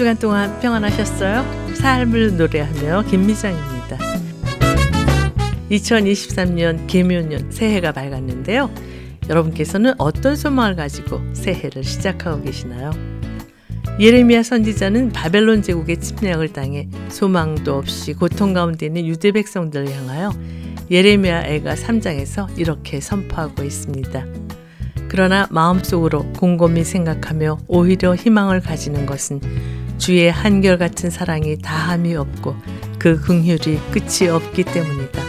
주간 동안 평안하셨어요? 삶을 노래하며 김미정입니다. 2023년 개묘년 새해가 밝았는데요. 여러분께서는 어떤 소망을 가지고 새해를 시작하고 계시나요? 예레미야 선지자는 바벨론 제국의 침략을 당해 소망도 없이 고통 가운데 있는 유대 백성들을 향하여 예레미야 애가 3장에서 이렇게 선포하고 있습니다. 그러나 마음속으로 곰곰이 생각하며 오히려 희망을 가지는 것은 주의 한결같은 사랑이 다함이 없고 그 긍휼이 끝이 없기 때문이다.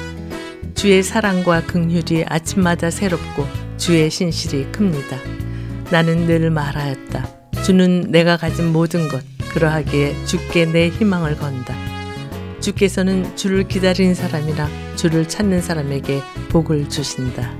주의 사랑과 긍휼이 아침마다 새롭고 주의 신실이 큽니다. 나는 늘 말하였다. 주는 내가 가진 모든 것 그러하기에 주께 내 희망을 건다. 주께서는 주를 기다리는 사람이나 주를 찾는 사람에게 복을 주신다.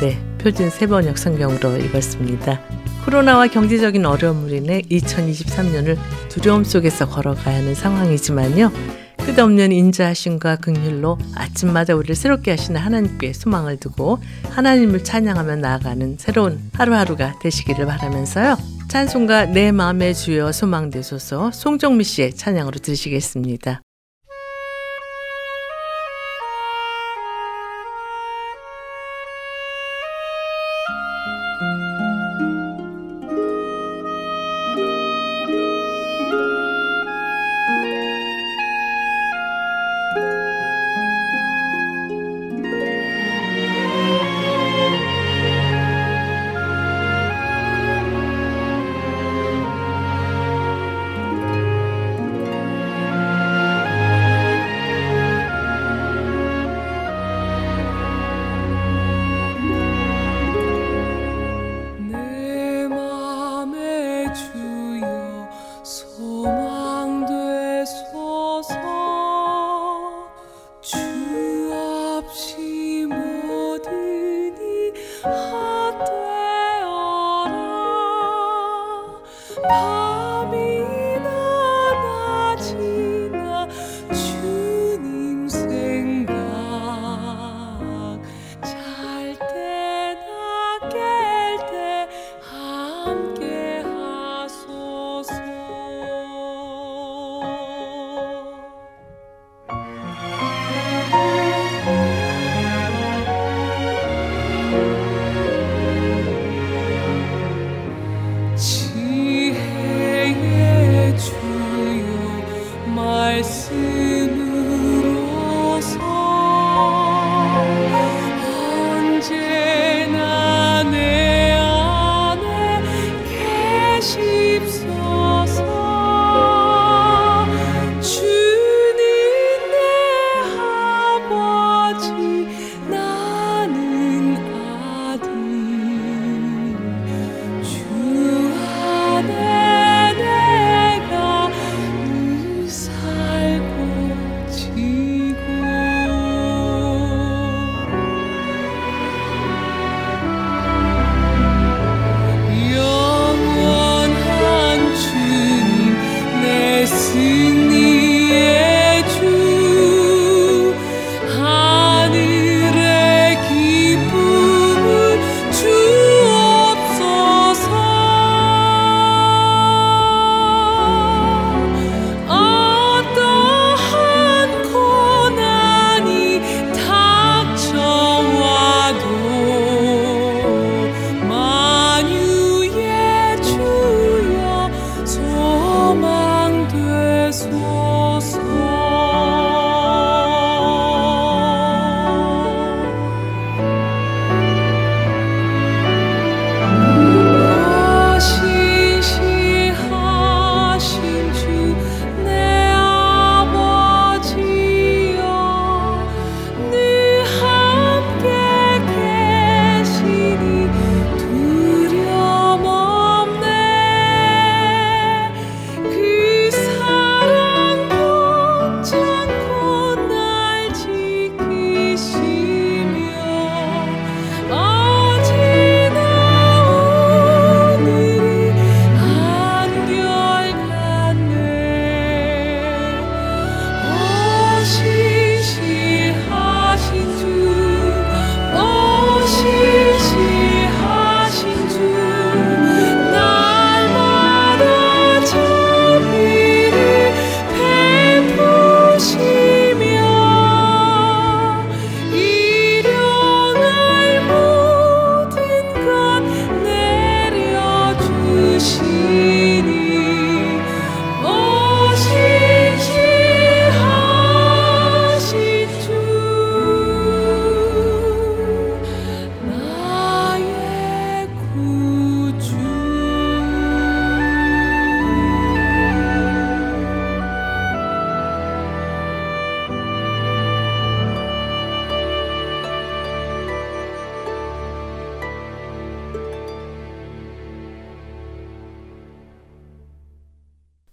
네, 표준 세번역 성경으로 읽었습니다. 코로나와 경제적인 어려움으로 인해 2023년을 두려움 속에서 걸어가야 하는 상황이지만요. 끝없는 인자하심과 긍휼로 아침마다 우리를 새롭게 하시는 하나님께 소망을 두고 하나님을 찬양하며 나아가는 새로운 하루하루가 되시기를 바라면서요. 찬송가 내 마음의 주여 소망되소서 송정미 씨의 찬양으로 들으시겠습니다.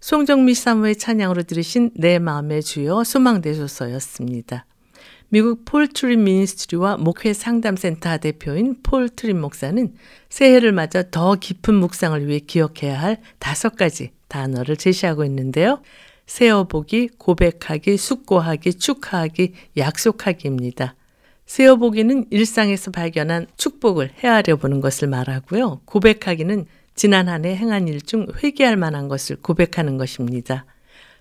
송정미 사모의 찬양으로 들으신 내 마음의 주여 소망되소서였습니다. 미국 폴 트립 미니스트리와 목회 상담센터 대표인 폴 트립 목사는 새해를 맞아 더 깊은 묵상을 위해 기억해야 할 다섯 가지 단어를 제시하고 있는데요. 세어보기, 고백하기, 숙고하기, 축하하기, 약속하기입니다. 세어보기는 일상에서 발견한 축복을 헤아려 보는 것을 말하고요. 고백하기는 지난 한 해 행한 일 중 회개할 만한 것을 고백하는 것입니다.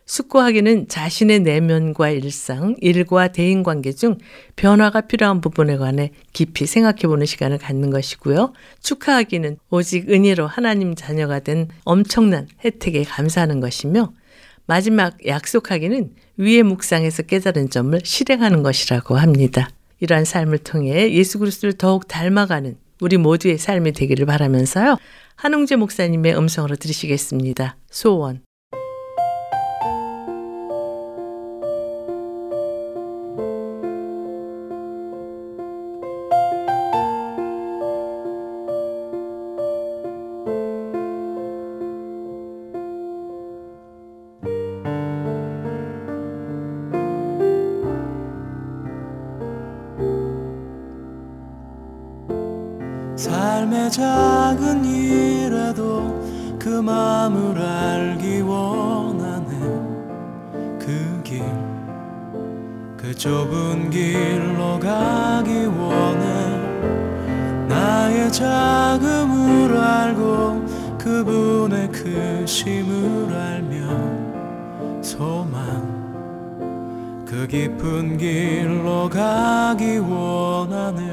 숙고하기는 자신의 내면과 일상, 일과 대인 관계 중 변화가 필요한 부분에 관해 깊이 생각해 보는 시간을 갖는 것이고요. 축하하기는 오직 은혜로 하나님 자녀가 된 엄청난 혜택에 감사하는 것이며 마지막 약속하기는 위의 묵상에서 깨달은 점을 실행하는 것이라고 합니다. 이러한 삶을 통해 예수 그리스도를 더욱 닮아가는 우리 모두의 삶이 되기를 바라면서요. 한웅재 목사님의 음성으로 들으시겠습니다. 소원. 그 마음을 알기 원하네. 그 길, 그 좁은 길로 가기 원해. 나의 자금을 알고 그분의 크심을 알며 소망 그 깊은 길로 가기 원하네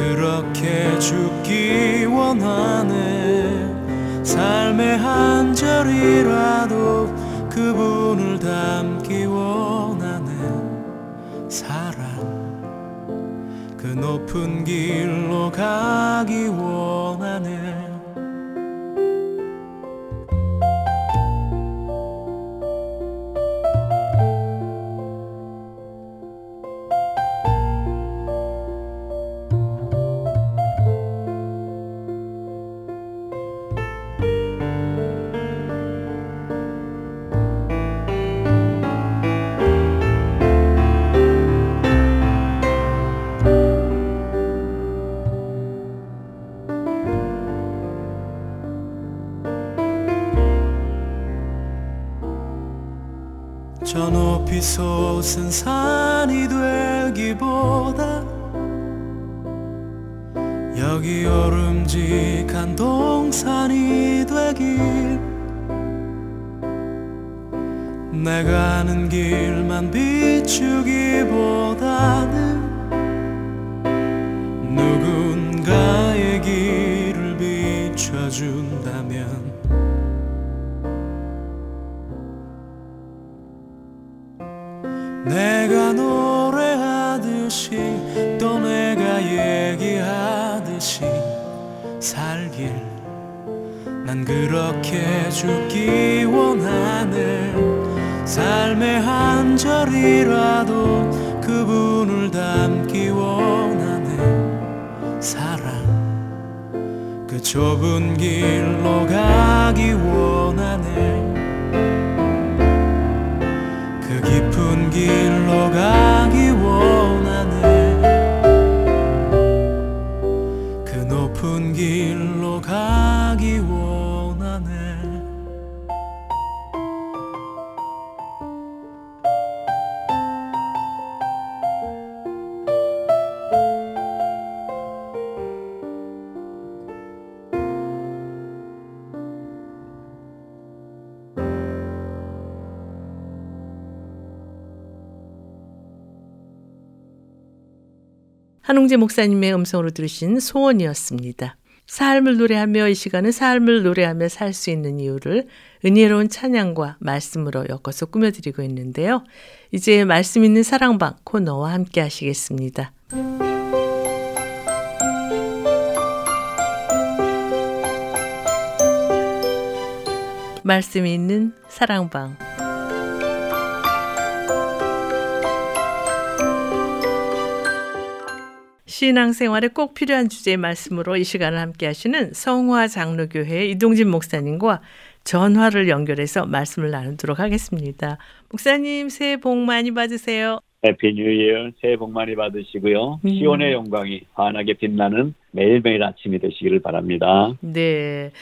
그렇게 죽기 원하네. 삶의 한 절이라도 그분을 담기 원하네 사랑. 그 높은 길로 가기 원 솟은 산이 되기보다 여기 오름직한 동산이 되길 내가 아는 길만 비추기보다 죽기 원하네. 삶의 한 절이라도 그분을 담기 원하네. 사랑 그 좁은 길로 가기 원하네. 깊은 길로 가 한웅재 목사님의 음성으로 들으신 소원이었습니다. 삶을 노래하며 이 시간은 삶을 노래하며 살 수 있는 이유를 은혜로운 찬양과 말씀으로 엮어서 꾸며드리고 있는데요. 이제 말씀 있는 사랑방 코너와 함께 하시겠습니다. 말씀 있는 사랑방 신앙생활에 꼭 필요한 주제의 말씀으로 이 시간을 함께 하시는 성화 장로교회 이동진 목사님과 전화를 연결해서 말씀을 나누도록 하겠습니다. 목사님 새해 복 많이 받으세요. Happy New Year 새해 복 많이 받으시고요. 음. 시온의 영광이 환하게 빛나는 매일매일 아침이 되시기를 바랍니다. 네.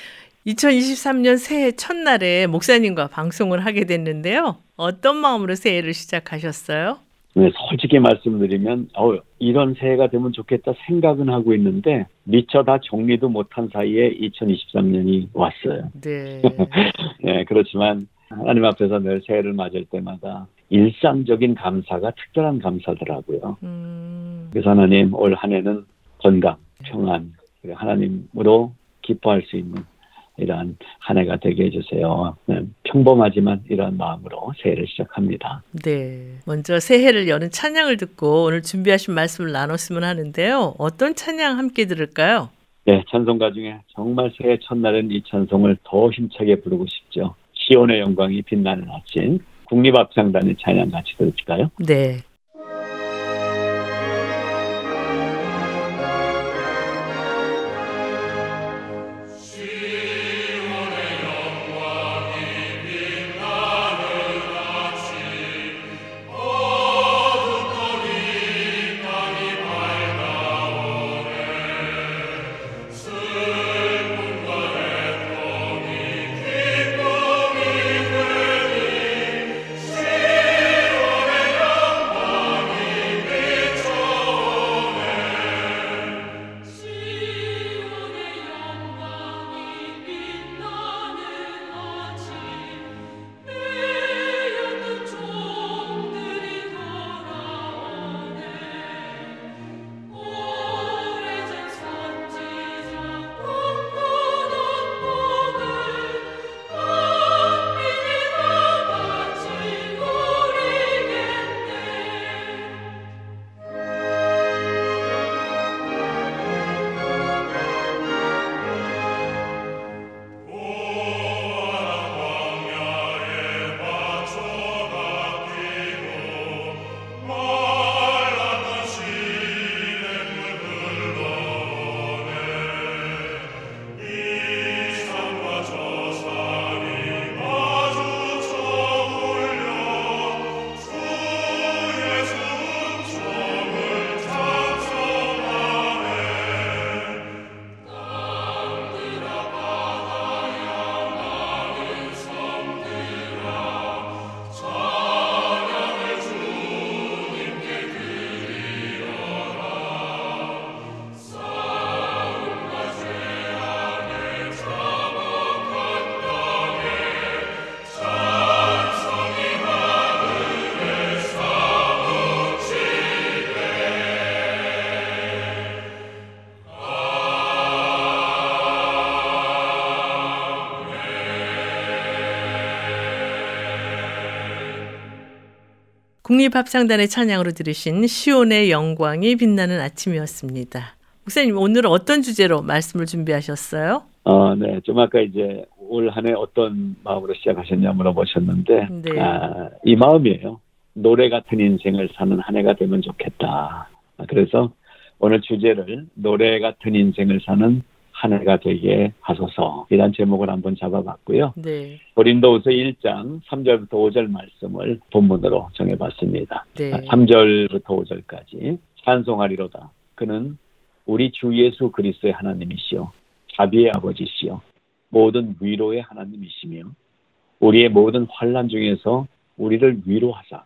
2023년 새해 첫날에 목사님과 방송을 하게 됐는데요. 어떤 마음으로 새해를 시작하셨어요? 네, 솔직히 말씀드리면 어, 이런 새해가 되면 좋겠다 생각은 하고 있는데 미처 다 정리도 못한 사이에 2023년이 왔어요. 네. 네, 그렇지만 하나님 앞에서 늘 새해를 맞을 때마다 일상적인 감사가 특별한 감사더라고요. 음. 그래서 하나님 올 한해는 건강, 평안, 하나님으로 기뻐할 수 있는 이러한 한 해가 되게 해주세요. 네, 평범하지만 이런 마음으로 새해를 시작합니다. 네. 먼저 새해를 여는 찬양을 듣고 오늘 준비하신 말씀을 나눴으면 하는데요. 어떤 찬양 함께 들을까요? 네, 찬송가 중에 정말 새해 첫날은 이 찬송을 더 힘차게 부르고 싶죠. 시온의 영광이 빛나는 아침, 국립합창단의 찬양 같이 들을까요? 네. 국립합창단의 찬양으로 들으신 시온의 영광이 빛나는 아침이었습니다. 목사님 오늘 어떤 주제로 말씀을 준비하셨어요? 어, 네, 좀 아까 이제 올 한 해 어떤 마음으로 시작하셨냐 물어보셨는데 네. 아, 이 마음이에요. 노래 같은 인생을 사는 한 해가 되면 좋겠다. 그래서 오늘 주제를 노래 같은 인생을 사는 한 해가 되게 하소서 이런 제목을 한번 잡아봤고요. 네. 고린도후서 1장 3절부터 5절 말씀을 본문으로 정해봤습니다. 네. 3절부터 5절까지 찬송하리로다. 그는 우리 주 예수 그리스도의 하나님이시요 자비의 아버지시요 모든 위로의 하나님이시며 우리의 모든 환란 중에서 우리를 위로하사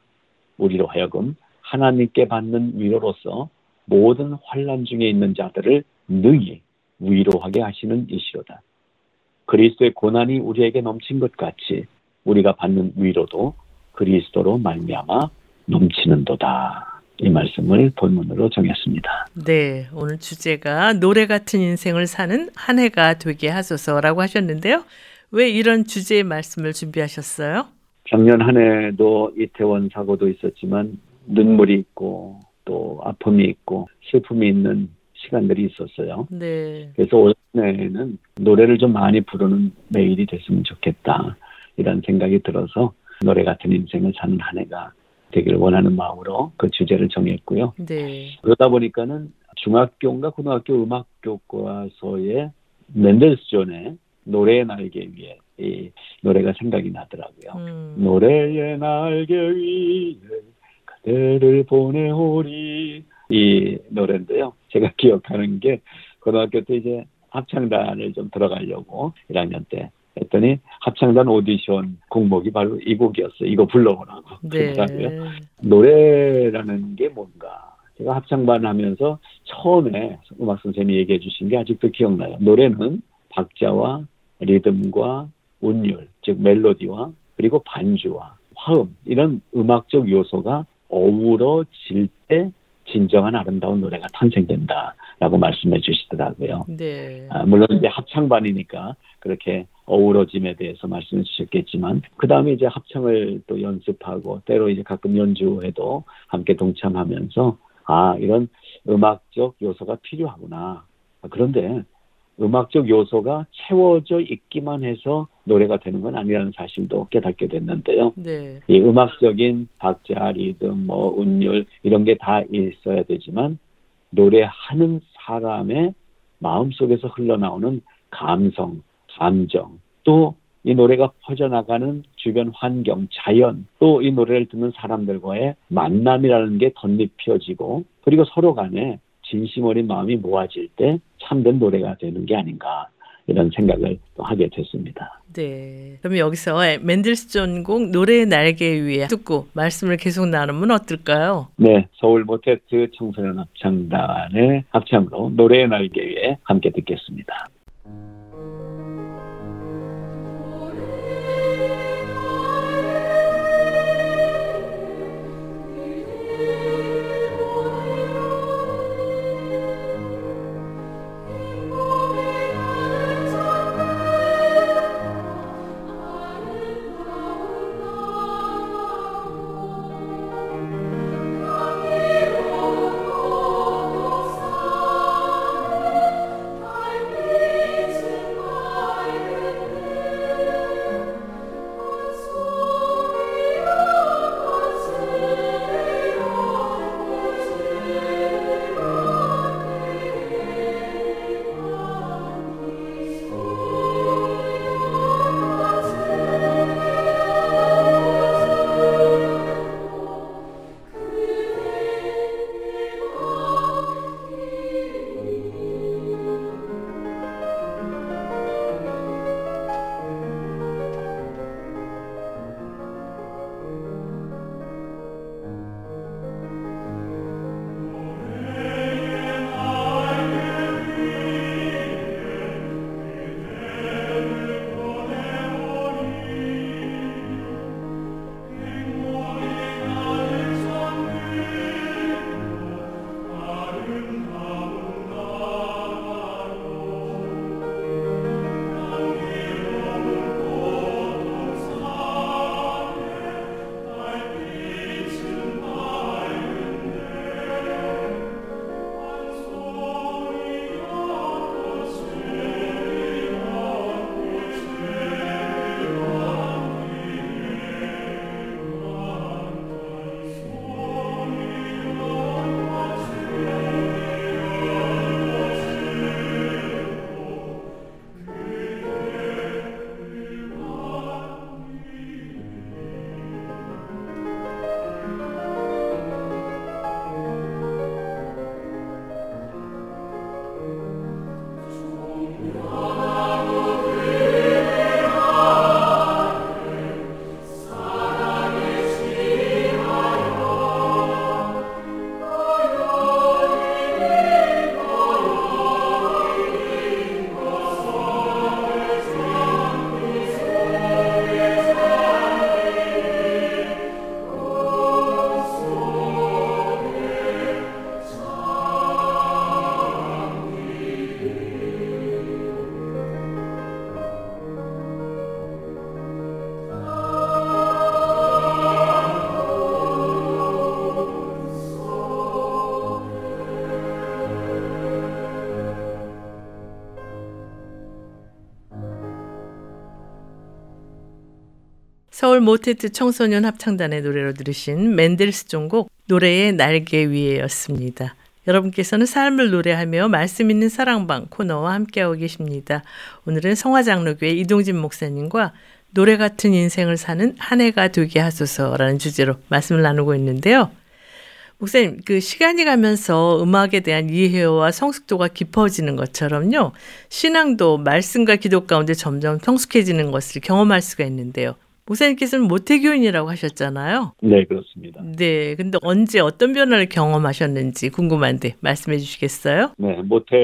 우리로 하여금 하나님께 받는 위로로서 모든 환란 중에 있는 자들을 능히 위로하게 하시는 이시로다. 그리스도의 고난이 우리에게 넘친 것 같이 우리가 받는 위로도 그리스도로 말미암아 넘치는도다. 이 말씀을 본문으로 정했습니다. 네, 오늘 주제가 노래 같은 인생을 사는 한 해가 되게 하소서라고 하셨는데요. 왜 이런 주제의 말씀을 준비하셨어요? 작년 한 해도 이태원 사고도 있었지만 눈물이 있고 또 아픔이 있고 슬픔이 있는 시간들이 있었어요. 네. 그래서 올해는 노래를 좀 많이 부르는 매일이 됐으면 좋겠다 이런 생각이 들어서 노래 같은 인생을 사는 한 해가 되기를 원하는 마음으로 그 주제를 정했고요. 네. 그러다 보니까는 중학교인가 고등학교 음악 교과서에 멘델스존의 노래의 날개 위에 이 노래가 생각이 나더라고요. 음. 노래의 날개 위에 그대를 보내오리 이 노래인데요. 제가 기억하는 게 고등학교 때 이제 합창단을 좀 들어가려고 1학년 때 했더니 합창단 오디션 공목이 바로 이 곡이었어요. 이거 불러보라고 네. 그러더라고요. 노래라는 게 뭔가 제가 합창반 하면서 처음에 음악 선생님이 얘기해 주신 게 아직도 기억나요. 노래는 박자와 리듬과 운율, 즉 멜로디와 그리고 반주와 화음 이런 음악적 요소가 어우러질 때 진정한 아름다운 노래가 탄생된다라고 말씀해 주시더라고요. 네. 아, 물론 이제 합창반이니까 그렇게 어우러짐에 대해서 말씀해 주셨겠지만 그 다음에 이제 합창을 또 연습하고 때로 이제 가끔 연주해도 함께 동참하면서 아 이런 음악적 요소가 필요하구나. 그런데 음악적 요소가 채워져 있기만 해서 노래가 되는 건 아니라는 사실도 깨닫게 됐는데요. 네. 이 음악적인 박자, 리듬, 뭐 운율 이런 게 다 있어야 되지만 노래하는 사람의 마음 속에서 흘러나오는 감성, 감정, 또 이 노래가 퍼져나가는 주변 환경, 자연, 또 이 노래를 듣는 사람들과의 만남이라는 게 덧입혀지고 그리고 서로 간에 진심 어린 마음이 모아질 때 참된 노래가 되는 게 아닌가 이런 생각을 또 하게 됐습니다. 네. 그럼 여기서 맨델스존 곡 노래의 날개 위에 듣고 말씀을 계속 나누면 어떨까요? 네. 서울 모테트 청소년 합창단의 합창으로 노래의 날개 위에 함께 듣겠습니다. 서 모테트 청소년 합창단의 노래로 들으신 맨델스 종곡 노래의 날개 위에였습니다. 여러분께서는 삶을 노래하며 말씀 있는 사랑방 코너와 함께하고 계십니다. 오늘은 성화장로교회 이동진 목사님과 노래 같은 인생을 사는 한 해가 되게 하소서라는 주제로 말씀을 나누고 있는데요. 목사님, 그 시간이 가면서 음악에 대한 이해와 성숙도가 깊어지는 것처럼요. 신앙도 말씀과 기도 가운데 점점 성숙해지는 것을 경험할 수가 있는데요. 목사님께서는 모태교인이라고 하셨잖아요. 네, 그렇습니다. 네, 근데 언제 어떤 변화를 경험하셨는지 궁금한데 말씀해 주시겠어요? 네, 모태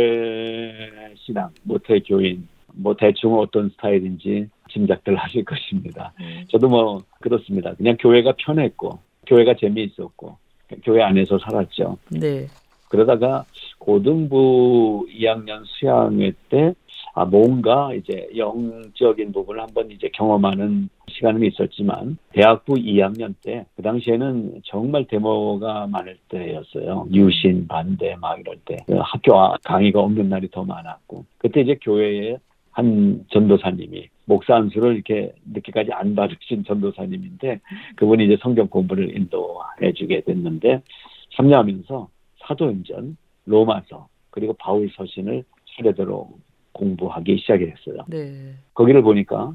신앙, 모태 교인, 뭐 대충 어떤 스타일인지 짐작들 하실 것입니다. 네. 저도 뭐 그렇습니다. 그냥 교회가 편했고, 교회가 재미있었고, 교회 안에서 살았죠. 네. 그러다가 고등부 2학년 수양회 때 아, 뭔가 이제 영적인 부분을 한번 이제 경험하는 시간은 있었지만 대학부 2학년 때 그 당시에는 정말 데모가 많을 때였어요. 유신 반대 막 이럴 때 그 학교 강의가 없는 날이 더 많았고 그때 이제 교회에 한 전도사님이 목사 안수를 이렇게 늦게까지 안 받으신 전도사님인데 그분이 이제 성경 공부를 인도해 주게 됐는데 참여하면서 사도행전, 로마서 그리고 바울 서신을 차례대로 공부하기 시작했어요. 네. 거기를 보니까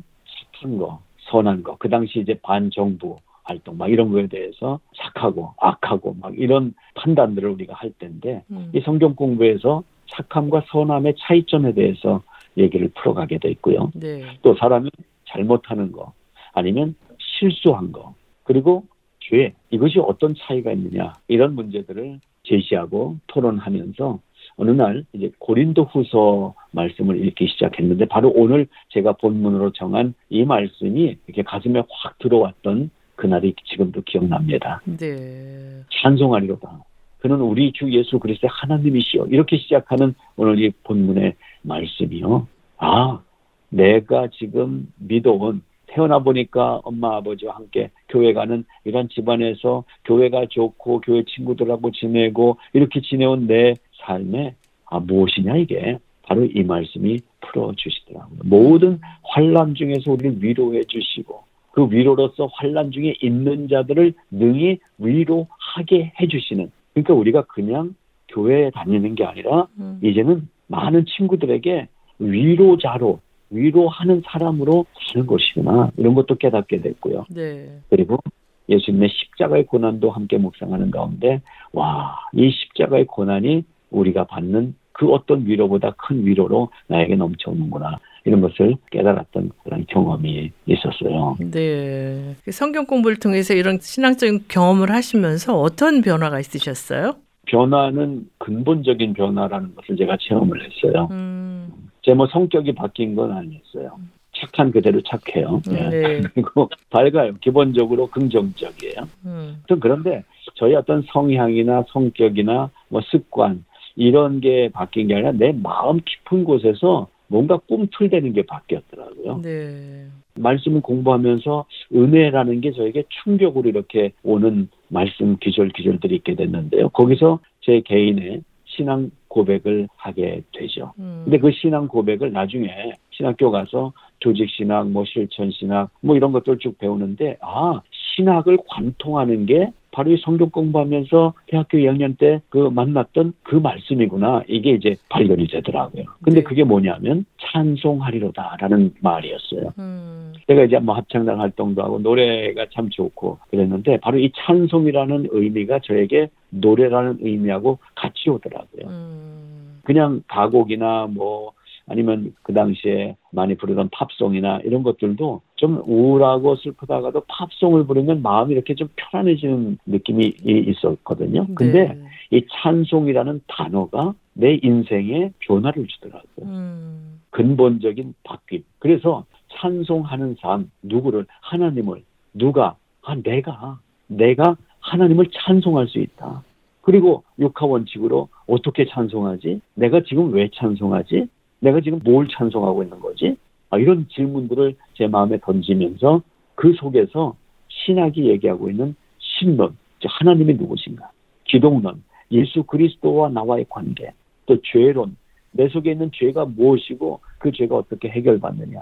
착한 거, 선한 거, 그 당시 이제 반정부 활동 막 이런 거에 대해서 착하고 악하고 막 이런 판단들을 우리가 할 텐데 음. 이 성경 공부에서 착함과 선함의 차이점에 대해서 얘기를 풀어가게 돼 있고요. 네. 또 사람이 잘못하는 거 아니면 실수한 거 그리고 죄 이것이 어떤 차이가 있느냐 이런 문제들을 제시하고 토론하면서 어느 날 이제 고린도 후서 말씀을 읽기 시작했는데 바로 오늘 제가 본문으로 정한 이 말씀이 이렇게 가슴에 확 들어왔던 그날이 지금도 기억납니다. 네. 찬송하리로다. 그는 우리 주 예수 그리스도의 하나님이시여. 이렇게 시작하는 오늘 이 본문의 말씀이요. 아, 내가 지금 믿어온 태어나 보니까 엄마 아버지와 함께 교회 가는 이런 집안에서 교회가 좋고 교회 친구들하고 지내고 이렇게 지내온 내 삶에 아 무엇이냐 이게 바로 이 말씀이 풀어주시더라고요. 모든 환란 중에서 우리를 위로해 주시고 그 위로로서 환란 중에 있는 자들을 능히 위로하게 해주시는 그러니까 우리가 그냥 교회에 다니는 게 아니라 음. 이제는 많은 친구들에게 위로자로 위로하는 사람으로 사는 것이구나 이런 것도 깨닫게 됐고요. 네. 그리고 예수님의 십자가의 고난도 함께 묵상하는 가운데 와 이 십자가의 고난이 우리가 받는 그 어떤 위로보다 큰 위로로 나에게 넘쳐오는구나 이런 것을 깨달았던 그런 경험이 있었어요. 네. 그 성경 공부를 통해서 이런 신앙적인 경험을 하시면서 어떤 변화가 있으셨어요? 변화는 근본적인 변화라는 것을 제가 체험을 했어요. 음. 제 뭐 성격이 바뀐 건 아니었어요. 착한 그대로 착해요. 네. 네. 그리고 밝아요. 기본적으로 긍정적이에요. 음. 그런데 저희 어떤 성향이나 성격이나 뭐 습관 이런 게 바뀐 게 아니라 내 마음 깊은 곳에서 뭔가 꿈틀대는 게 바뀌었더라고요. 네. 말씀을 공부하면서 은혜라는 게 저에게 충격으로 이렇게 오는 말씀 기절 기절들이 있게 됐는데요. 거기서 제 개인의 신앙 고백을 하게 되죠. 음. 근데 그 신앙 고백을 나중에 신학교 가서 조직 신학, 뭐 실천 신학, 뭐 이런 것들 쭉 배우는데 아 신학을 관통하는 게 바로 이 성경 공부하면서 대학교 2학년 때 그 만났던 그 말씀이구나. 이게 이제 발견이 되더라고요. 근데 네. 그게 뭐냐면 찬송하리로다라는 말이었어요. 음. 제가 이제 뭐 합창단 활동도 하고 노래가 참 좋고 그랬는데 바로 이 찬송이라는 의미가 저에게 노래라는 의미하고 같이 오더라고요. 음. 그냥 가곡이나 뭐 아니면 그 당시에 많이 부르던 팝송이나 이런 것들도 좀 우울하고 슬프다가도 팝송을 부르면 마음이 이렇게 좀 편안해지는 느낌이 있었거든요. 네. 근데 네. 이 찬송이라는 단어가 내 인생에 변화를 주더라고요. 음. 근본적인 바뀜. 그래서 찬송하는 삶, 누구를, 하나님을, 누가, 아, 내가, 내가 하나님을 찬송할 수 있다. 그리고 육하 원칙으로 어떻게 찬송하지? 내가 지금 왜 찬송하지? 내가 지금 뭘 찬송하고 있는 거지? 아, 이런 질문들을 제 마음에 던지면서 그 속에서 신학이 얘기하고 있는 신론, 즉 하나님이 누구신가? 기독론, 예수 그리스도와 나와의 관계, 또 죄론, 내 속에 있는 죄가 무엇이고 그 죄가 어떻게 해결받느냐?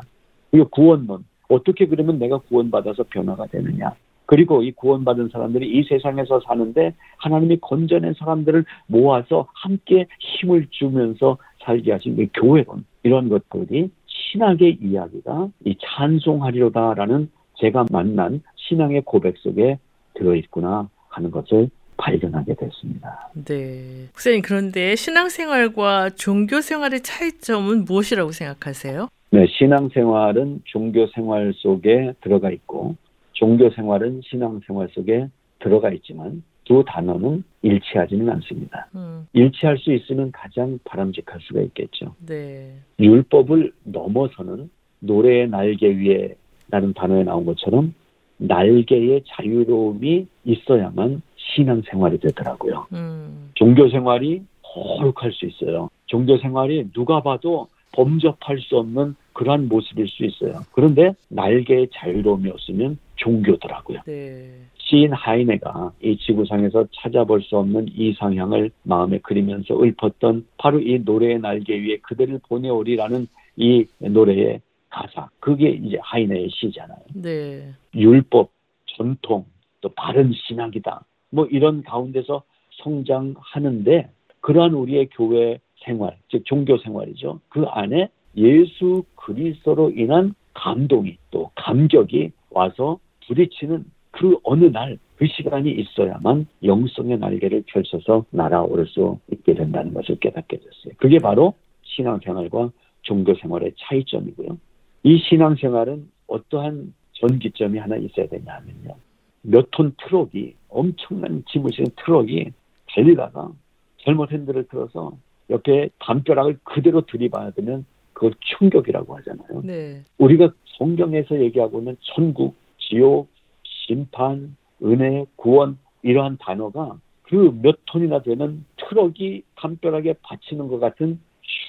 그리고 구원론, 어떻게 그러면 내가 구원받아서 변화가 되느냐? 그리고 이 구원받은 사람들이 이 세상에서 사는데 하나님이 건져낸 사람들을 모아서 함께 힘을 주면서 살게 하신 이 교회론 이런 것들이 신학의 이야기가 이 찬송하리로다라는 제가 만난 신앙의 고백 속에 들어있구나 하는 것을 발견하게 됐습니다. 네. 목사님 그런데 신앙생활과 종교생활의 차이점은 무엇이라고 생각하세요? 네, 신앙생활은 종교생활 속에 들어가 있고 종교 생활은 신앙 생활 속에 들어가 있지만 두 단어는 일치하지는 않습니다. 음. 일치할 수 있으면 가장 바람직할 수가 있겠죠. 네. 율법을 넘어서는 노래의 날개 위에 라는 단어에 나온 것처럼 날개의 자유로움이 있어야만 신앙생활이 되더라고요. 음. 종교생활이 거룩할 수 있어요. 종교생활이 누가 봐도 범접할 수 없는 그러한 모습일 수 있어요. 그런데 날개의 자유로움이 없으면 종교더라고요. 네. 시인 하이네가 이 지구상에서 찾아볼 수 없는 이상향을 마음에 그리면서 읊었던 바로 이 노래의 날개 위에 그대를 보내오리라는 이 노래의 가사. 그게 이제 하이네의 시잖아요. 네. 율법, 전통, 또 바른 신학이다. 뭐 이런 가운데서 성장하는데 그러한 우리의 교회 생활, 즉 종교 생활이죠. 그 안에 예수 그리스도로 인한 감동이 또 감격이 와서 부딪히는 그 어느 날 그 시간이 있어야만 영성의 날개를 펼쳐서 날아오를 수 있게 된다는 것을 깨닫게 됐어요. 그게 바로 신앙생활과 종교생활의 차이점이고요. 이 신앙생활은 어떠한 전기점이 하나 있어야 되냐면요. 몇 톤 트럭이 엄청난 짐을 실은 트럭이 달리다가 잘못 핸들을 틀어서 옆에 담벼락을 그대로 들이받으면 그걸 충격이라고 하잖아요. 네. 우리가 성경에서 얘기하고는 천국, 지옥, 심판, 은혜, 구원 이러한 단어가 그 몇 톤이나 되는 트럭이 담벼락에 받치는 것 같은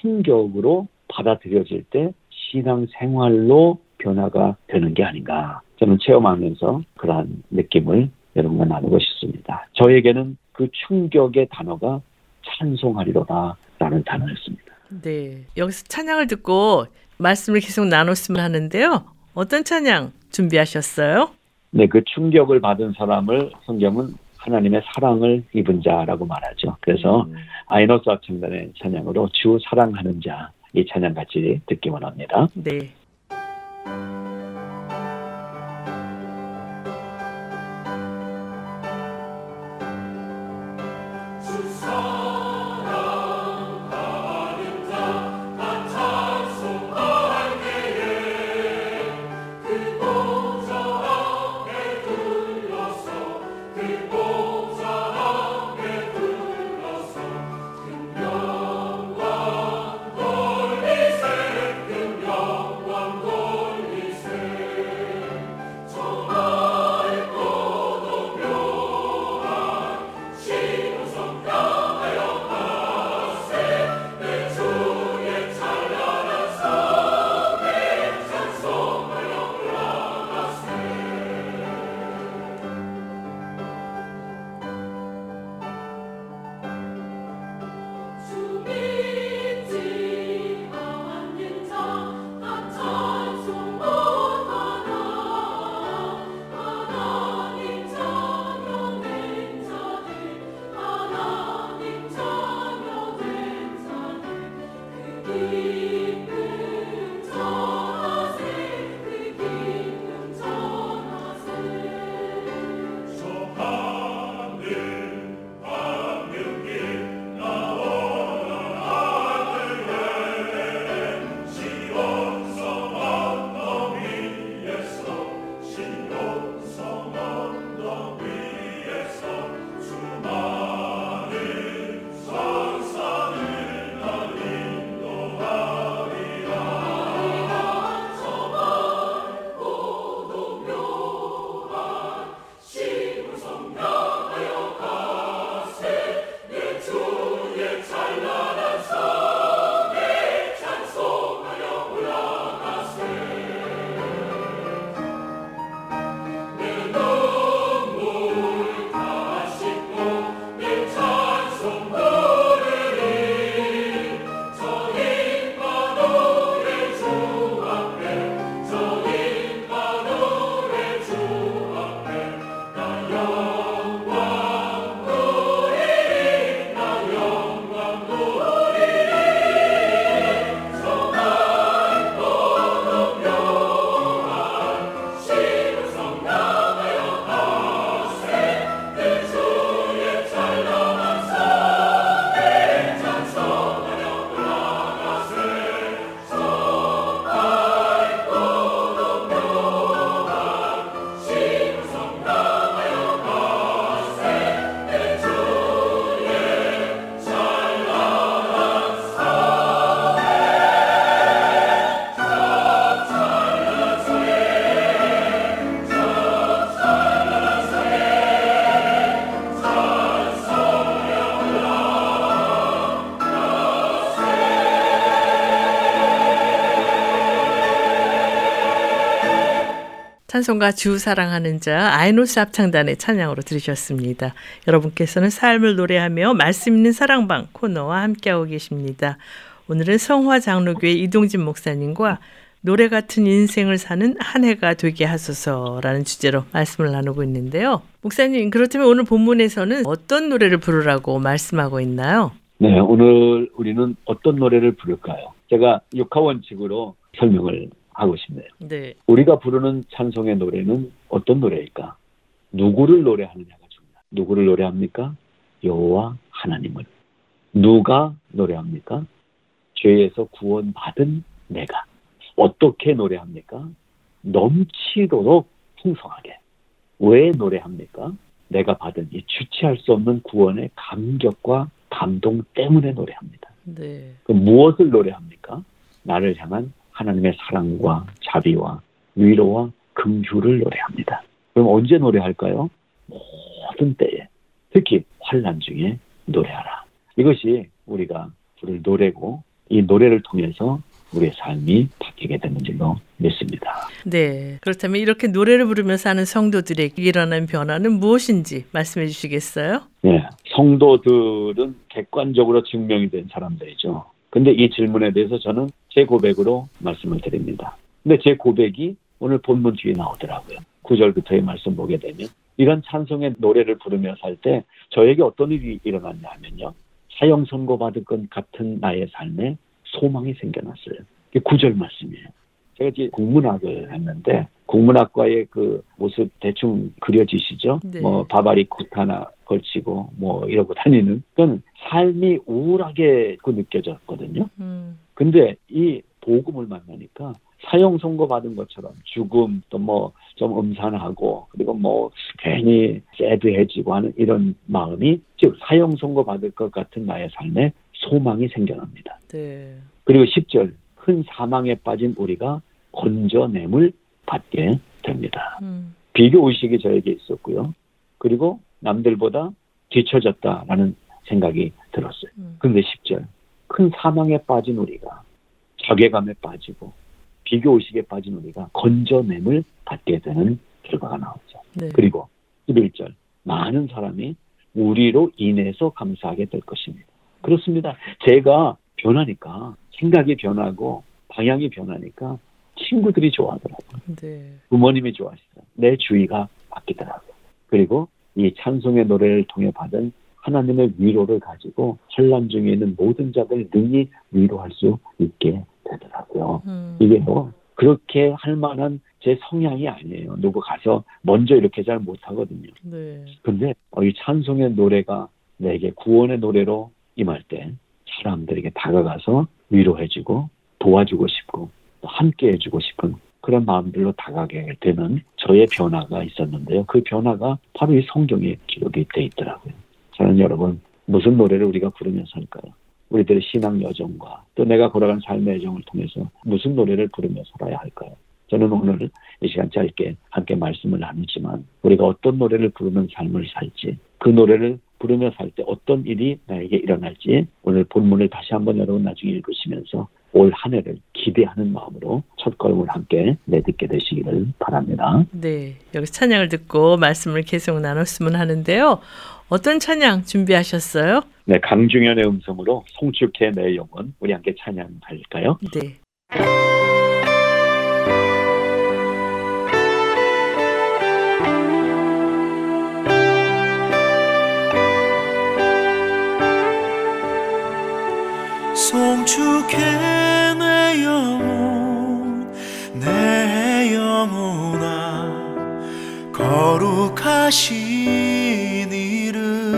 충격으로 받아들여질 때 신앙 생활로 변화가 되는 게 아닌가 저는 체험하면서 그러한 느낌을 여러분과 나누고 싶습니다. 저에게는 그 충격의 단어가 찬송하리로다 라는 단어였습니다. 네. 여기서 찬양을 듣고 말씀을 계속 나눴으면 하는데요. 어떤 찬양 준비하셨어요? 네, 그 충격을 받은 사람을 성경은 하나님의 사랑을 입은 자라고 말하죠. 그래서 음. 아이너스 합창단의 찬양으로 주 사랑하는 자 이 찬양 같이 듣기 원합니다. 네. 찬송가 주 사랑하는 자 아이노스 합창단의 찬양으로 들으셨습니다. 여러분께서는 삶을 노래하며 말씀 있는 사랑방 코너와 함께하고 계십니다. 오늘은 성화 장로교회 이동진 목사님과 노래 같은 인생을 사는 한 해가 되게 하소서라는 주제로 말씀을 나누고 있는데요. 목사님, 그렇다면 오늘 본문에서는 어떤 노래를 부르라고 말씀하고 있나요? 네, 오늘 우리는 어떤 노래를 부를까요? 제가 육하 원칙으로 설명을 하고 싶네요. 네. 우리가 부르는 찬송의 노래는 어떤 노래일까? 누구를 노래하느냐가 중요합니다. 누구를 노래합니까? 여호와 하나님을. 누가 노래합니까? 죄에서 구원받은 내가. 어떻게 노래합니까? 넘치도록 풍성하게. 왜 노래합니까? 내가 받은 이 주체할 수 없는 구원의 감격과 감동 때문에 노래합니다. 네. 그 무엇을 노래합니까? 나를 향한 하나님의 사랑과 자비와 위로와 긍휼을 노래합니다. 그럼 언제 노래할까요? 모든 때에 특히 환란 중에 노래하라. 이것이 우리가 부를 노래고 이 노래를 통해서 우리의 삶이 바뀌게 되는 줄로 믿습니다. 네. 그렇다면 이렇게 노래를 부르면서 하는 성도들에게 일어나는 변화는 무엇인지 말씀해 주시겠어요? 네. 성도들은 객관적으로 증명이 된 사람들이죠. 근데 이 질문에 대해서 저는 제 고백으로 말씀을 드립니다. 근데 제 고백이 오늘 본문 뒤에 나오더라고요. 9절부터의 말씀 보게 되면 이런 찬송의 노래를 부르며 살 때 저에게 어떤 일이 일어났냐 하면요. 사형 선고 받을 것 같은 나의 삶에 소망이 생겨났어요. 이게 9절 말씀이에요. 제가 이제 국문학을 했는데 국문학과의 그 모습 대충 그려지시죠? 네. 뭐 바바리 코트 하나 걸치고 뭐 이러고 다니는 그건 삶이 우울하게 그 느껴졌거든요. 음. 근데 이 복음을 만나니까 사형 선고 받은 것처럼 죽음 또 뭐 좀 음산하고 그리고 뭐 괜히 새드해지고 하는 이런 마음이 즉 사형 선고 받을 것 같은 나의 삶에 소망이 생겨납니다. 네. 그리고 10절 큰 사망에 빠진 우리가 건져냄을 받게 됩니다. 음. 비교 의식이 저에게 있었고요. 그리고 남들보다 뒤처졌다라는 생각이 들었어요. 음. 근데 10절 큰 사망에 빠진 우리가 자괴감에 빠지고 비교 의식에 빠진 우리가 건져냄을 받게 되는 결과가 나오죠. 네. 그리고 11절 많은 사람이 우리로 인해서 감사하게 될 것입니다. 그렇습니다. 제가 변하니까 생각이 변하고 방향이 변하니까 친구들이 좋아하더라고요. 네. 부모님이 좋아하시더라고요. 내 주위가 바뀌더라고요. 그리고 이 찬송의 노래를 통해 받은 하나님의 위로를 가지고 환란 중에 있는 모든 자들 능히 위로할 수 있게 되더라고요. 음. 이게 뭐 그렇게 할 만한 제 성향이 아니에요. 누구 가서 먼저 이렇게 잘 못하거든요. 네. 근데 이 찬송의 노래가 내게 구원의 노래로 임할 때 사람들에게 다가가서 위로해주고 도와주고 싶고 함께 해주고 싶은 그런 마음들로 다가게 되는 저의 변화가 있었는데요. 그 변화가 바로 이 성경에 기록이 돼 있더라고요. 저는 여러분 무슨 노래를 우리가 부르면서 할까요? 우리들의 신앙 여정과 또 내가 걸어간 삶의 여정을 통해서 무슨 노래를 부르며 살아야 할까요? 저는 오늘 이 시간 짧게 함께 말씀을 나누지만 우리가 어떤 노래를 부르는 삶을 살지 그 노래를 부르며 살 때 어떤 일이 나에게 일어날지 오늘 본문을 다시 한번 여러분 나중에 읽으시면서 올 한 해를 기대하는 마음으로 첫 걸음을 함께 내딛게 되시기를 바랍니다. 네, 여기 찬양을 듣고 말씀을 계속 나눴으면 하는데요. 어떤 찬양 준비하셨어요? 네, 강중현의 음성으로 송축해 내 영혼 우리 함께 찬양할까요? 네. 송축해 내 영혼 내 영혼아 거룩하신 이름.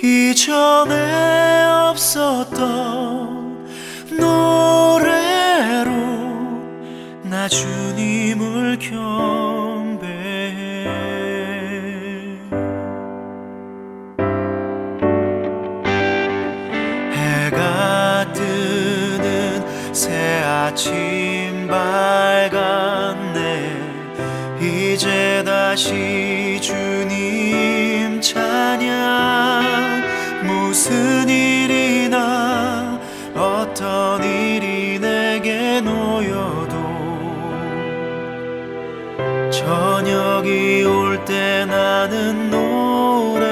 이전에 없었던 노래로 나 주님을 경 아침 밝았네. 이제 다시 주님 찬양. 무슨 일이나 어떤 일이 내게 놓여도 저녁이 올 때 나는 노래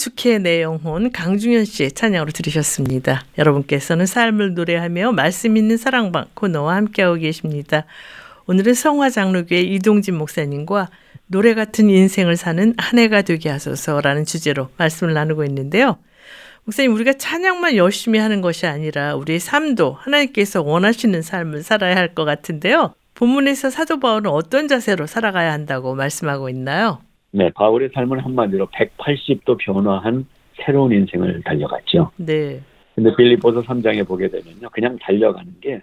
송축해 내 영혼 강중현 씨의 찬양으로 들으셨습니다. 여러분께서는 삶을 노래하며 말씀 있는 사랑방 코너와 함께하고 계십니다. 오늘은 성화장로교회 이동진 목사님과 노래 같은 인생을 사는 한 해가 되게 하소서라는 주제로 말씀을 나누고 있는데요. 목사님, 우리가 찬양만 열심히 하는 것이 아니라 우리의 삶도 하나님께서 원하시는 삶을 살아야 할 것 같은데요. 본문에서 사도 바울은 어떤 자세로 살아가야 한다고 말씀하고 있나요? 네, 바울의 삶은 한마디로 180도 변화한 새로운 인생을 달려갔죠. 네. 근데 빌립보서 3장에 보게 되면요. 그냥 달려가는 게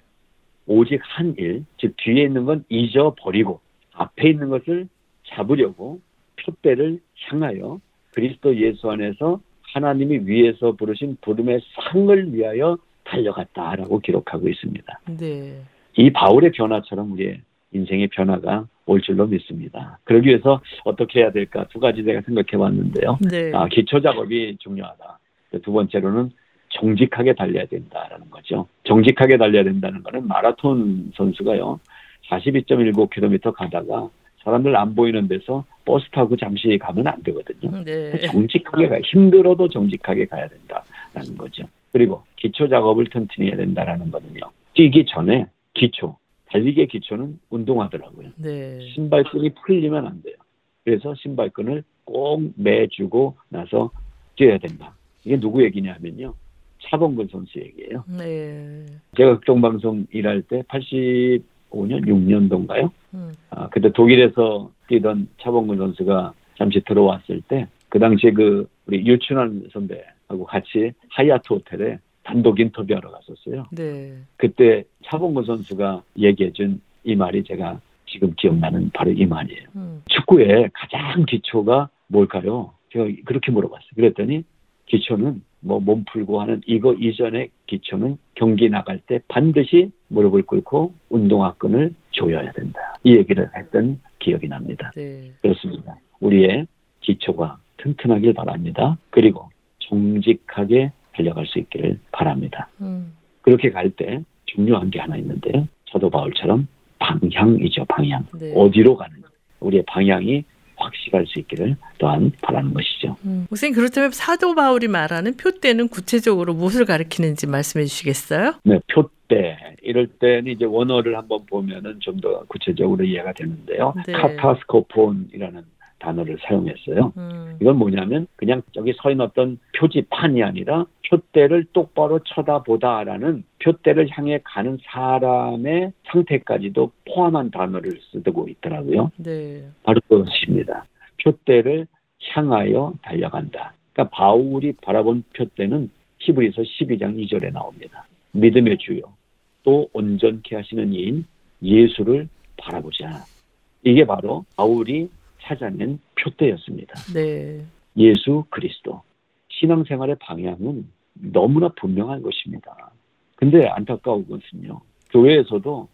오직 한 일, 즉 뒤에 있는 건 잊어버리고 앞에 있는 것을 잡으려고 표대를 향하여 그리스도 예수 안에서 하나님이 위에서 부르신 부름의 상을 위하여 달려갔다라고 기록하고 있습니다. 네. 이 바울의 변화처럼 우리의 인생의 변화가 올 줄로 믿습니다. 그러기 위해서 어떻게 해야 될까 두 가지 제가 생각해 봤는데요. 네. 아, 기초 작업이 중요하다. 두 번째로는 정직하게 달려야 된다라는 거죠. 정직하게 달려야 된다는 거는 마라톤 선수가요. 42.19km 가다가 사람들 안 보이는 데서 버스 타고 잠시 가면 안 되거든요. 네. 정직하게 가 힘들어도 정직하게 가야 된다라는 거죠. 그리고 기초 작업을 튼튼히 해야 된다라는 거는요. 뛰기 전에 기초, 달리기의 기초는 운동하더라고요. 네. 신발끈이 풀리면 안 돼요. 그래서 신발끈을 꼭 매주고 나서 뛰어야 된다. 이게 누구 얘기냐면요. 차범근 선수 얘기예요. 네. 제가 극동방송 일할 때 85년, 6년도인가요? 음. 아, 그때 독일에서 뛰던 차범근 선수가 잠시 들어왔을 때, 그 당시에 그, 우리 유춘환 선배하고 같이 하얏트 호텔에 단독 인터뷰하러 갔었어요. 네. 그때 차범근 선수가 얘기해준 이 말이 제가 지금 기억나는 바로 이 말이에요. 음. 축구의 가장 기초가 뭘까요? 제가 그렇게 물어봤어요. 그랬더니 기초는 뭐 몸 풀고 하는 이거 이전의 기초는 경기 나갈 때 반드시 무릎을 꿇고 운동화끈을 조여야 된다. 이 얘기를 했던 기억이 납니다. 네. 그렇습니다. 우리의 기초가 튼튼하길 바랍니다. 그리고 정직하게 달려갈 수 있기를 바랍니다. 음. 그렇게 갈 때 중요한 게 하나 있는데요. 사도 바울처럼 방향이죠, 방향. 네. 어디로 가는지. 우리의 방향이 확실할 수 있기를 또한 바라는 것이죠. 음. 목사님 그렇다면 사도 바울이 말하는 표대는 구체적으로 무엇을 가리키는지 말씀해 주시겠어요? 네, 표대. 이럴 때는 이제 원어를 한번 보면은 좀 더 구체적으로 이해가 되는데요. 네. 카타스코폰이라는 단어를 사용했어요. 음. 이건 뭐냐면 그냥 저기 서 있는 어떤 표지판이 아니라 표대를 똑바로 쳐다보다라는 표대를 향해 가는 사람의 상태까지도 포함한 단어를 쓰고 있더라고요. 네. 바로 그것입니다. 표대를 향하여 달려간다. 그러니까 바울이 바라본 표대는 히브리서 12장 2절에 나옵니다. 믿음의 주요 또 온전케 하시는 이인 예수를 바라보자. 이게 바로 바울이 찾아낸 표대였습니다. 네. 예수 그리스도. 신앙생활의 방향은 너무나 분명한 것입니다. 근데 안타까운 것은요. 교회에서도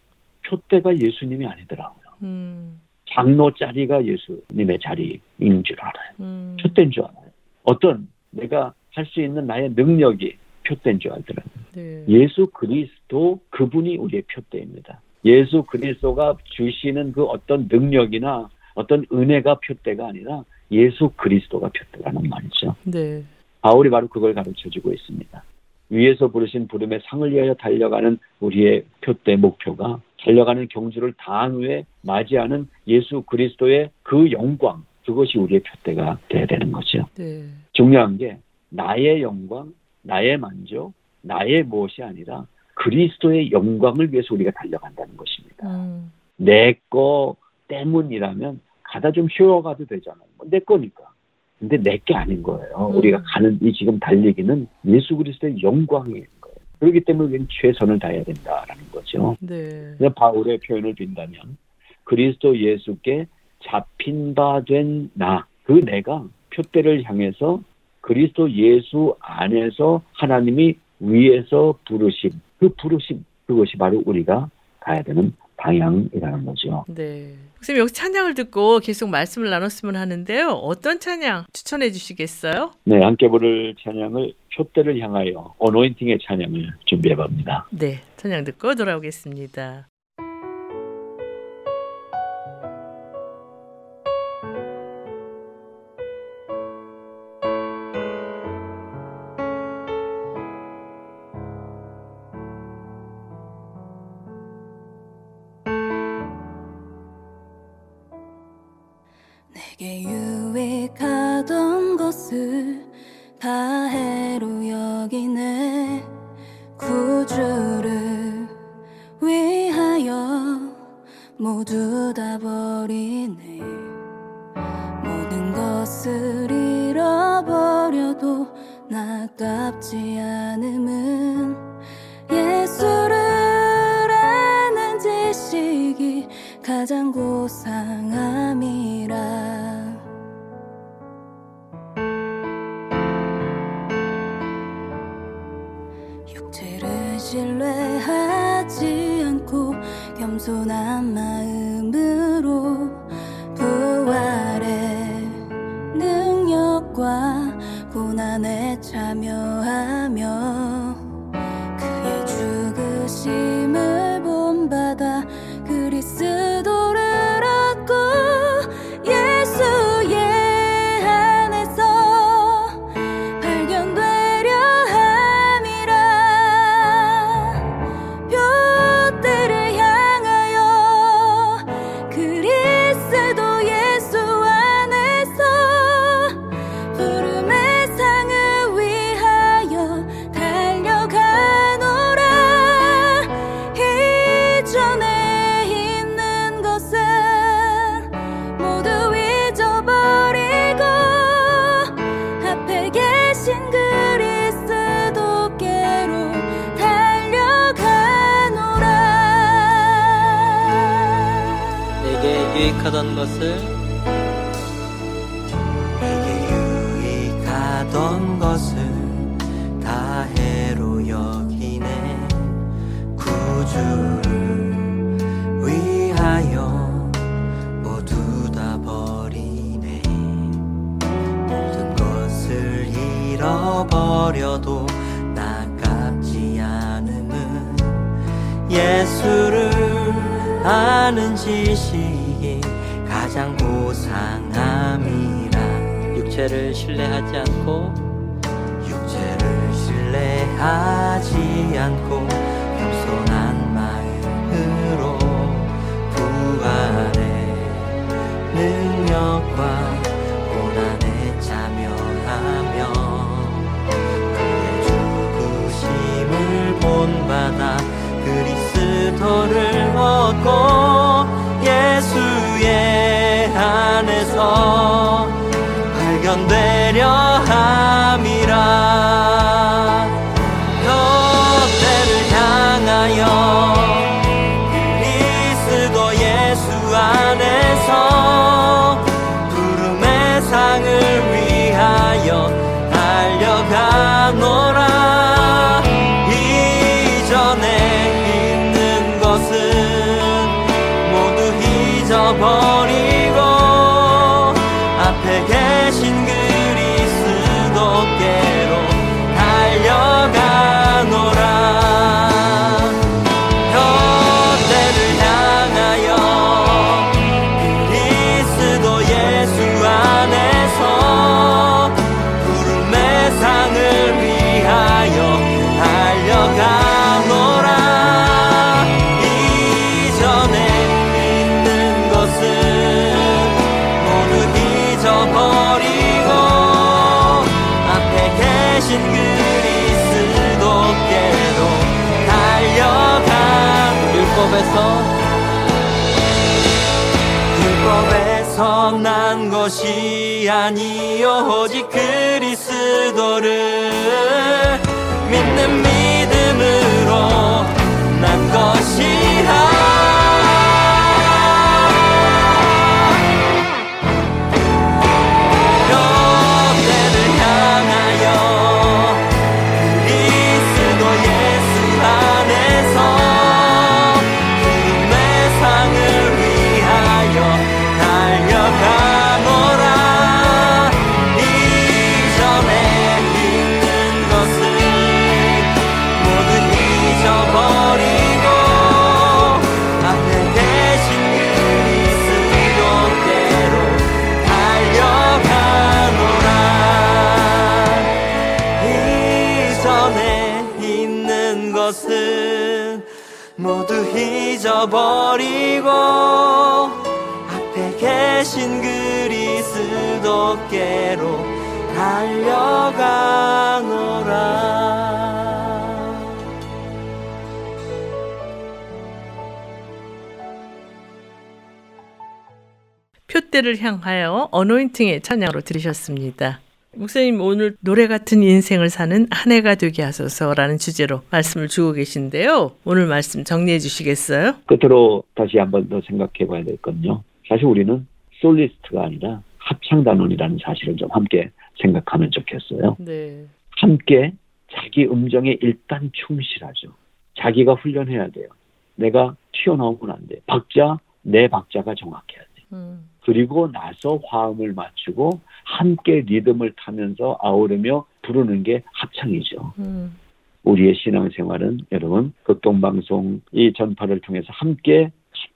표대가 예수님이 아니더라고요. 음. 장로 자리가 예수님의 자리인 줄 알아요. 음. 표대인 줄 알아요. 어떤 내가 할 수 있는 나의 능력이 표대인 줄 알더라고요. 네. 예수 그리스도 그분이 우리의 표대입니다. 예수 그리스도가 주시는 그 어떤 능력이나 어떤 은혜가 표대가 아니라 예수 그리스도가 표대라는 말이죠. 네. 바울이 바로 그걸 가르쳐 주고 있습니다. 위에서 부르신 부름의 상을 위하여 달려가는 우리의 표대 목표가 달려가는 경주를 다한 후에 맞이하는 예수 그리스도의 그 영광, 그것이 우리의 표대가 돼야 되는 거죠. 네. 중요한 게 나의 영광, 나의 만족, 나의 무엇이 아니라 그리스도의 영광을 위해서 우리가 달려간다는 것입니다. 음. 내거 때문이라면 가다 좀 쉬어가도 되잖아요. 뭐내 거니까. 근데 내 게 아닌 거예요. 음. 우리가 가는 이 지금 달리기는 예수 그리스도의 영광인 거예요. 그렇기 때문에 우리는 최선을 다해야 된다라는 거죠. 네. 바울의 표현을 빈다면 그리스도 예수께 잡힌 바 된 나, 그 내가 표대를 향해서 그리스도 예수 안에서 하나님이 위에서 부르심, 그 부르심, 그것이 바로 우리가 가야 되는 방향이라는 거죠. 네. 목사님 여기 찬양을 듣고 계속 말씀을 나눴으면 하는데요. 어떤 찬양 추천해 주시겠어요? 네, 함께 부를 찬양을 표대를 향하여 어노인팅의 찬양을 준비해 봅니다. 네. 찬양 듣고 돌아오겠습니다. 것을 다 해로 여기네 구주를 위하여 모두 다 버리네. 모든 것을 잃어버려도 나깝지 않음은 예수를 아는 지식이 가장 고상함 겸손한 마음으로 부활의 능력과 고난에 참여하 것을 내게 유익하던 것을 다 해로 여기네. 구주를 위하여 모두 다 버리네. 모든 것을 잃어버려도 나깝지 않음은 예수를 아는 지식 가장 고상함이라. 육체를 신뢰하지 않고 육체를 신뢰하지 않고 계신 그리스도께로 달려가 율법에서. 율법에서 난 것이 아니요 오직 그리스도를 믿는 믿음으로 난 것이라 잊어버리고 앞에 계신 그리스도께로 달려가노라 표대를 향하여 어노인팅의 찬양으로 들으셨습니다. 목사님 오늘 노래 같은 인생을 사는 한 해가 되게 하소서라는 주제로 말씀을 주고 계신데요. 오늘 말씀 정리해 주시겠어요? 끝으로 다시 한 번 더 생각해 봐야 될 건요. 사실 우리는 솔리스트가 아니라 합창단원이라는 사실을 좀 함께 생각하면 좋겠어요. 네. 함께 자기 음정에 일단 충실하죠. 자기가 훈련해야 돼요. 내가 튀어나오면 안 돼. 박자 내 박자가 정확해야 돼. 음. 그리고 나서 화음을 맞추고 함께 리듬을 타면서 아우르며 부르는 게 합창이죠. 음. 우리의 신앙생활은 여러분 극동방송 이 전파를 통해서 함께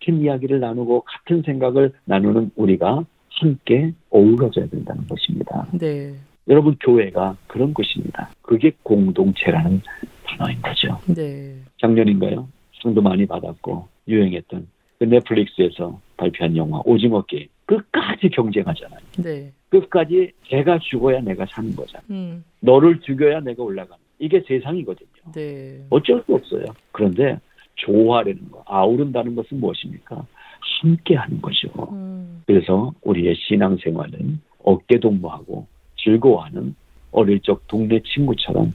같은 이야기를 나누고 같은 생각을 나누는 우리가 함께 어우러져야 된다는 것입니다. 네. 여러분 교회가 그런 곳입니다. 그게 공동체라는 단어인 거죠. 네. 작년인가요? 상도 많이 받았고 유행했던 그 넷플릭스에서 발표한 영화 오징어 게임 끝까지 경쟁하잖아요. 네. 끝까지 제가 죽어야 내가 사는 거잖아요. 음. 너를 죽여야 내가 올라가는 이게 세상이거든요. 네. 어쩔 수 없어요. 그런데 조화라는 거, 아우른다는 것은 무엇입니까? 함께 하는 거죠. 음. 그래서 우리의 신앙생활은 어깨동무하고 즐거워하는 어릴 적 동네 친구처럼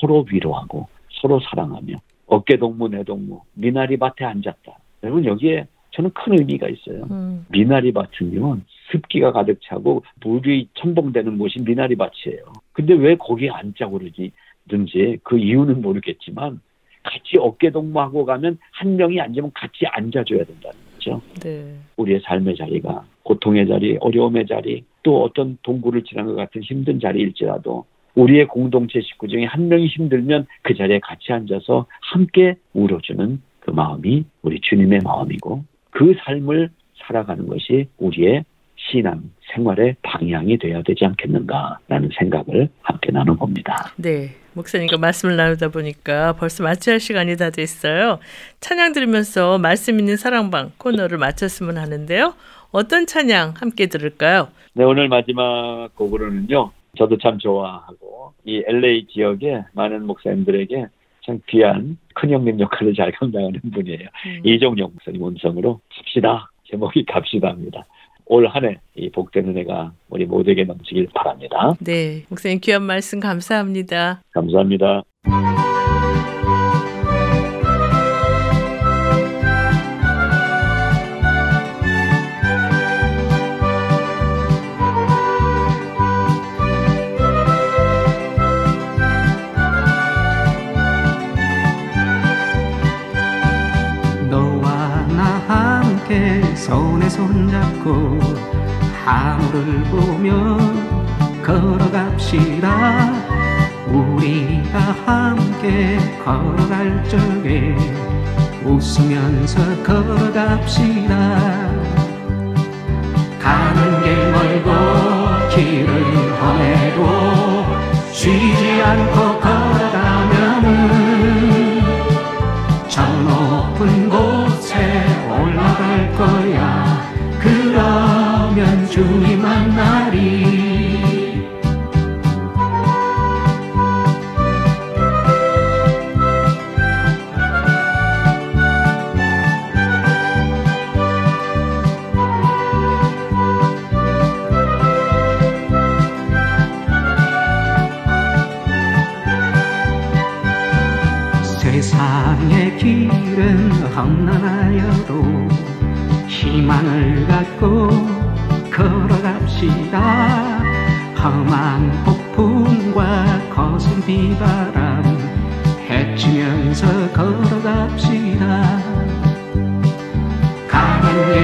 서로 위로하고 서로 사랑하며 어깨동무 내동무 미나리 밭에 앉았다. 여러분 여기에 저는 큰 의미가 있어요. 음. 미나리 밭은요 습기가 가득 차고 물이 첨벙되는 곳이 미나리 밭이에요. 근데 왜 거기에 앉자고 그러지든지 그 이유는 모르겠지만 같이 어깨 동무하고 가면 한 명이 앉으면 같이 앉아줘야 된다는 거죠. 네. 우리의 삶의 자리가 고통의 자리, 어려움의 자리, 또 어떤 동굴을 지난 것 같은 힘든 자리일지라도 우리의 공동체 식구 중에 한 명이 힘들면 그 자리에 같이 앉아서 함께 울어주는 그 마음이 우리 주님의 마음이고 그 삶을 살아가는 것이 우리의 신앙 생활의 방향이 되어야 되지 않겠는가라는 생각을 함께 나눠봅니다. 네. 목사님과 말씀을 나누다 보니까 벌써 마쳐야 할 시간이 다 됐어요. 찬양 들으면서 말씀 있는 사랑방 코너를 마쳤으면 하는데요. 어떤 찬양 함께 들을까요? 네, 오늘 마지막 곡으로는요. 저도 참 좋아하고 이 LA 지역의 많은 목사님들에게 참 귀한 큰 형님 역할을 잘 감당하는 분이에요. 음. 이종영 목사님 원성으로 갑시다. 제목이 갑시다입니다. 올 한해 이 복된 은혜가 우리 모두에게 넘치길 바랍니다. 네, 목사님 귀한 말씀 감사합니다. 감사합니다. 손잡고 하늘을 보며 걸어갑시다. 우리가 함께 걸어갈 적에 웃으면서 걸어갑시다. 가는 길 멀고 길은 험해도 쉬지 않고 걸 주님 만나리 걸어갑시다 험한 폭풍과 거센 비바람 헤치면서 걸어갑시다. 가는 길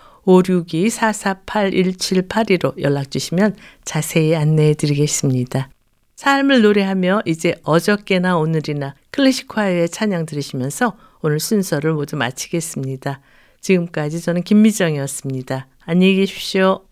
562-448-1782로 연락 주시면 자세히 안내해 드리겠습니다. 삶을 노래하며 이제 어저께나 오늘이나 클래식화의 찬양 들으시면서 오늘 순서를 모두 마치겠습니다. 지금까지 저는 김미정이었습니다. 안녕히 계십시오.